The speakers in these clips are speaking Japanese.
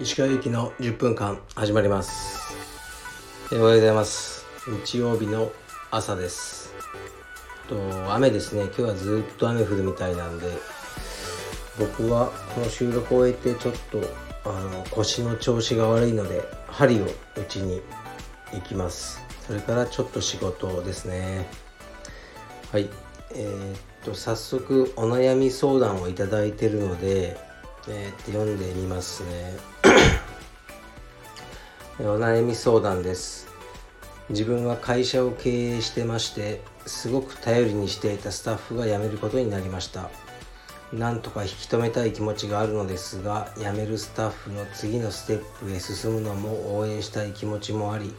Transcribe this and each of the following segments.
石川由紀の10分間始まります。おはようございます。日曜日の朝です。と雨ですね。今日はずっと雨降るみたいなんで僕はこの収録を終えてちょっとあの腰の調子が悪いので針を打ちに行きます。それからちょっと仕事ですね。はい。えー、っと早速お悩み相談をいただいてるので、えー、っと読んでみますね。お悩み相談です。自分は会社を経営してましてすごく頼りにしていたスタッフが辞めることになりました。なんとか引き止めたい気持ちがあるのですが辞めるスタッフの次のステップへ進むのも応援したい気持ちもあり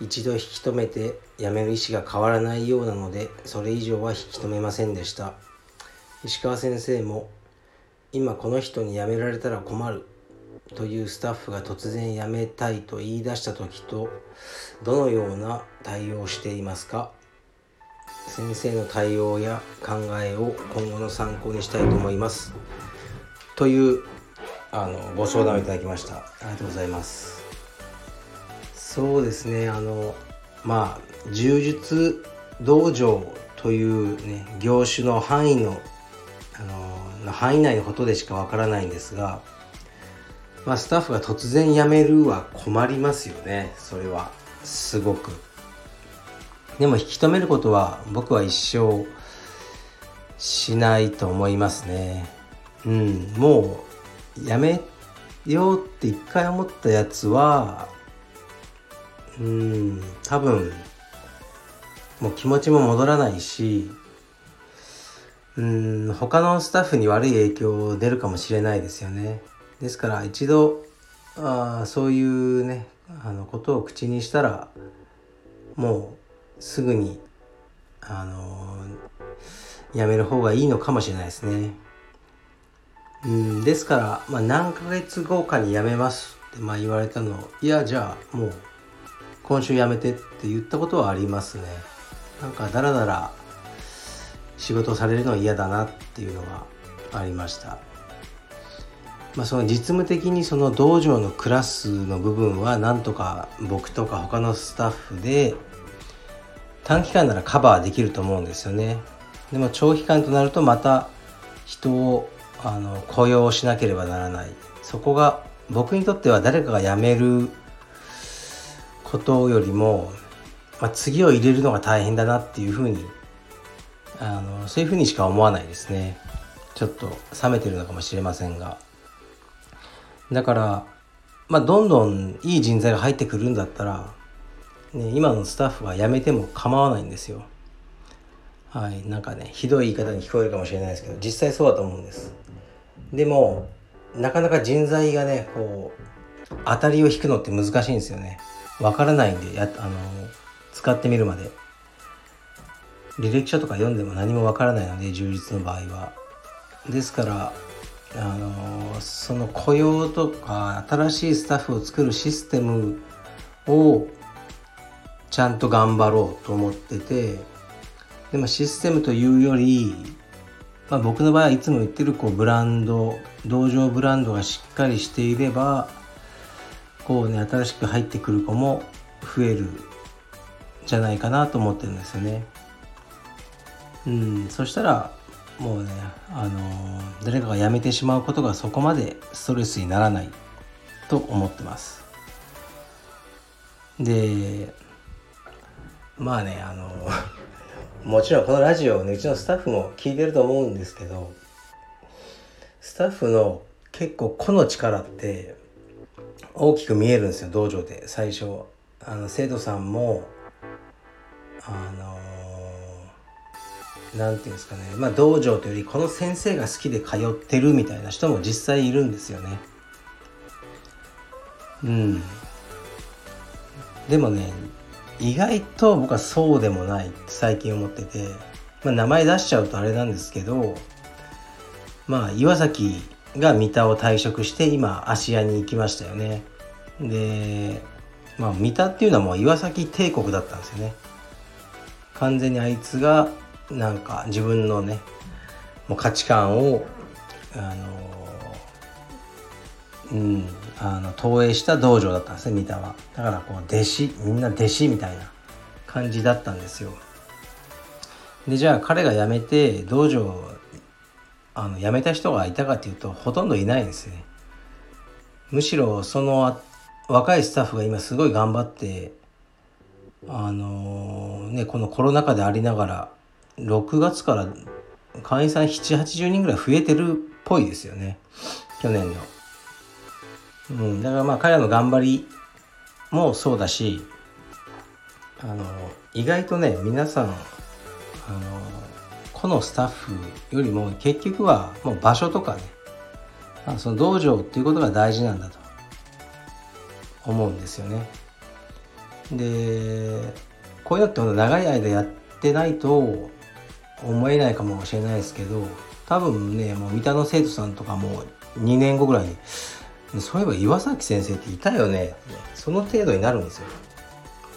一度引き止めて辞める意思が変わらないようなのでそれ以上は引き止めませんでした。石川先生も今この人に辞められたら困るというスタッフが突然辞めたいと言い出した時とどのような対応をしていますか？先生の対応や考えを今後の参考にしたいと思います。というあのご相談をいただきました。ありがとうございます。そうですね。あのまあ柔術道場というね業種の範囲のあの範囲内のことでしかわからないんですがまあ、スタッフが突然辞めるは困りますよね。それは。すごく。でも引き止めることは僕は一生しないと思いますね。うん。もうやめようって一回思ったやつはうん多分もう気持ちも戻らないしうん他のスタッフに悪い影響出るかもしれないですよねですから一度あそういうねあのことを口にしたらもうすぐにあのやめる方がいいのかもしれないですね。うんですから、まあ、何ヶ月後かに辞めますって、まあ、言われたのいやじゃあもう今週辞めてって言ったことはありますね。なんかだらだら仕事をされるのは嫌だなっていうのがありました。まあ、その実務的にその道場のクラスの部分はなんとか僕とか他のスタッフで短期間ならカバーできると思うんですよねでも長期間となるとまた人をあの雇用しなければならないそこが僕にとっては誰かが辞めることよりも、まあ、次を入れるのが大変だなっていうふうにあのそういうふうにしか思わないですねちょっと冷めてるのかもしれませんが。だから、まあ、どんどんいい人材が入ってくるんだったら、ね、今のスタッフは辞めても構わないんですよ。はい、なんかね、ひどい言い方に聞こえるかもしれないですけど、実際そうだと思うんです。でも、なかなか人材がね、こう、当たりを引くのって難しいんですよね。わからないんで、や、あの、使ってみるまで。履歴書とか読んでも何もわからないので、充実の場合は。ですから、あのその雇用とか新しいスタッフを作るシステムをちゃんと頑張ろうと思っててでもシステムというより、まあ、僕の場合はいつも言ってるこうブランド道場ブランドがしっかりしていればこうね新しく入ってくる子も増えるじゃないかなと思ってるんですよね。うん、そしたらもうねあの誰かが辞めてしまうことがそこまでストレスにならないと思ってますでまあねあの もちろんこのラジオをねうちのスタッフも聞いてると思うんですけどスタッフの結構個の力って大きく見えるんですよ道場で。最初あの生徒さんもあの何て言うんですかね。まあ道場というよりこの先生が好きで通ってるみたいな人も実際いるんですよね。うん。でもね意外と僕はそうでもないって最近思ってて、まあ、名前出しちゃうとあれなんですけどまあ岩崎が三田を退職して今芦屋に行きましたよね。でまあ三田っていうのはもう岩崎帝国だったんですよね。完全にあいつがなんか自分のねもう価値観をあのうんあの投影した道場だったんですね三田は。だからこう弟子みんな弟子みたいな感じだったんですよ。でじゃあ彼が辞めて道場あの辞めた人がいたかっていうとほとんどいないんですね。むしろその若いスタッフが今すごい頑張ってあのー、ねこのコロナ禍でありながら6月から会員さん780人ぐらい増えてるっぽいですよね去年の。うん、だからまあ彼らの頑張りもそうだしあの意外とね皆さんあのこのスタッフよりも結局はもう場所とかねその道場っていうことが大事なんだと思うんですよね。でこういうのって長い間やってないと思えないかもしれないですけど多分ねもう三田の生徒さんとかも2年後ぐらいにそういえば岩崎先生っていたよね。その程度になるんですよ。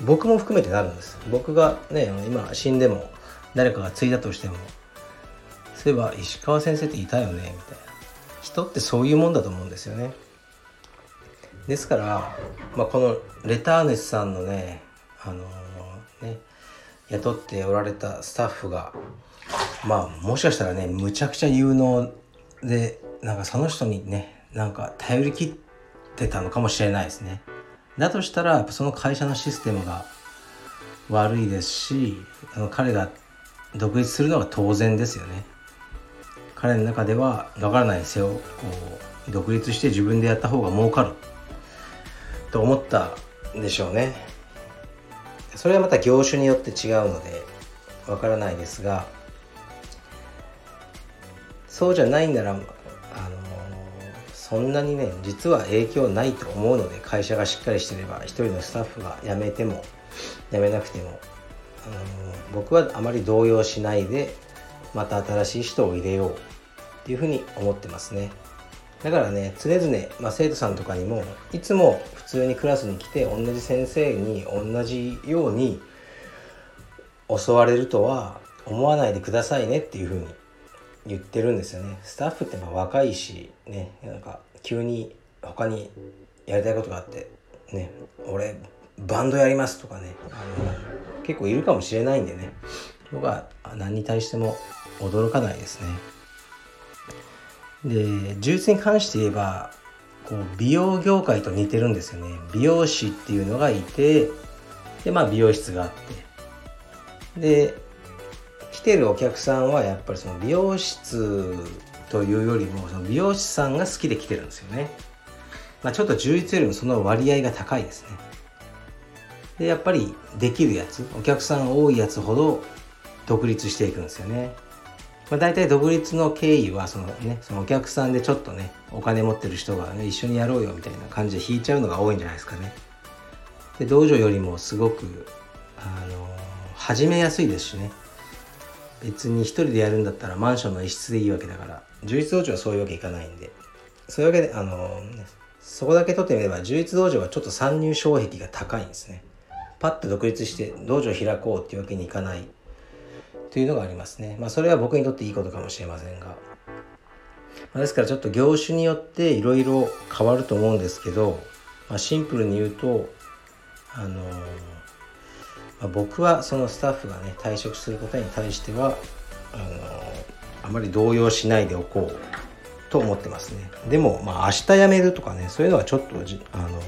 僕も含めてなるんです。僕がね今死んでも誰かが継いだとしてもそういえば石川先生っていたよねみたいな。人ってそういうもんだと思うんですよね。ですから、まあ、このレターネスさんのねあの、ね雇っておられたスタッフがまあもしかしたらねむちゃくちゃ有能でなんかその人にねなんか頼りきってたのかもしれないですね。だとしたらその会社のシステムが悪いですしあの彼が独立するのが当然ですよね。彼の中ではわからないですよこう独立して自分でやった方が儲かる。と思ったんでしょうね。それはまた業種によって違うのでわからないですがそうじゃないんなら、あの、そんなにね実は影響ないと思うので会社がしっかりしてれば一人のスタッフが辞めても辞めなくても、あの、僕はあまり動揺しないでまた新しい人を入れようっていうふうに思ってますね。だからね常々、まあ、生徒さんとかにもいつも普通にクラスに来て同じ先生に同じように教われるとは思わないでくださいねっていうふうに言ってるんですよね。スタッフってまあ若いしねなんか急に他にやりたいことがあってね俺バンドやりますとかねあの結構いるかもしれないんでね。僕は何に対しても驚かないですね。で呪術に関して言えばこう美容業界と似てるんですよね美容師っていうのがいてでまあ美容室があってで来てるお客さんはやっぱりその美容室というよりもその美容師さんが好きで来てるんですよね。まあ、ちょっと充実よりもその割合が高いですね。で、やっぱりできるやつ、お客さん多いやつほど独立していくんですよね。まあ、大体独立の経緯はそのね、そのお客さんでちょっとね、お金持ってる人がね、一緒にやろうよみたいな感じで引いちゃうのが多いんじゃないですかね。で、道場よりもすごく、あの始めやすいですしね。別に一人でやるんだったらマンションの一室でいいわけだから充実道場はそういうわけいかないんでそういうわけであの、そこだけ取ってみれば充実道場はちょっと参入障壁が高いんですねパッと独立して道場開こうっていうわけにいかないというのがありますね。まあそれは僕にとっていいことかもしれませんが、まあ、ですからちょっと業種によっていろいろ変わると思うんですけど、まあ、シンプルに言うとあのま、僕はそのスタッフがね退職することに対してはあのあまり動揺しないでおこうと思ってますね。でもまあ明日辞めるとかねそういうのはちょっとあの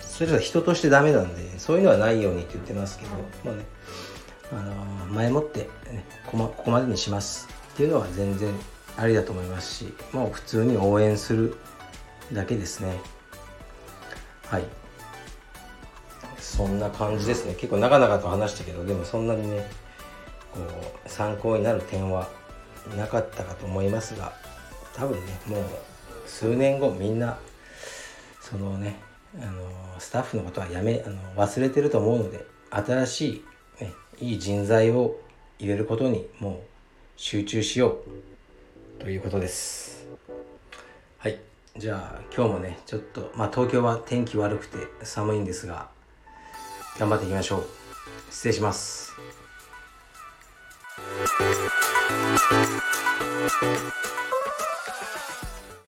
それは人としてダメなんでそういうのはないようにって言ってますけどまあね。あの前もって、ね、こここまでにします。っていうのは全然ありだと思いますしもう普通に応援するだけですね。はい。そんな感じですね。結構長々と話したけどでもそんなにねこう参考になる点はなかったかと思いますが多分ねもう数年後みんなそのねあのスタッフのことはやめあの忘れてると思うので新しい、いい人材を入れることにもう集中しようということです。はい。じゃあ今日もねちょっとまあ東京は天気悪くて寒いんですが頑張っていきましょう。失礼します。Thank you.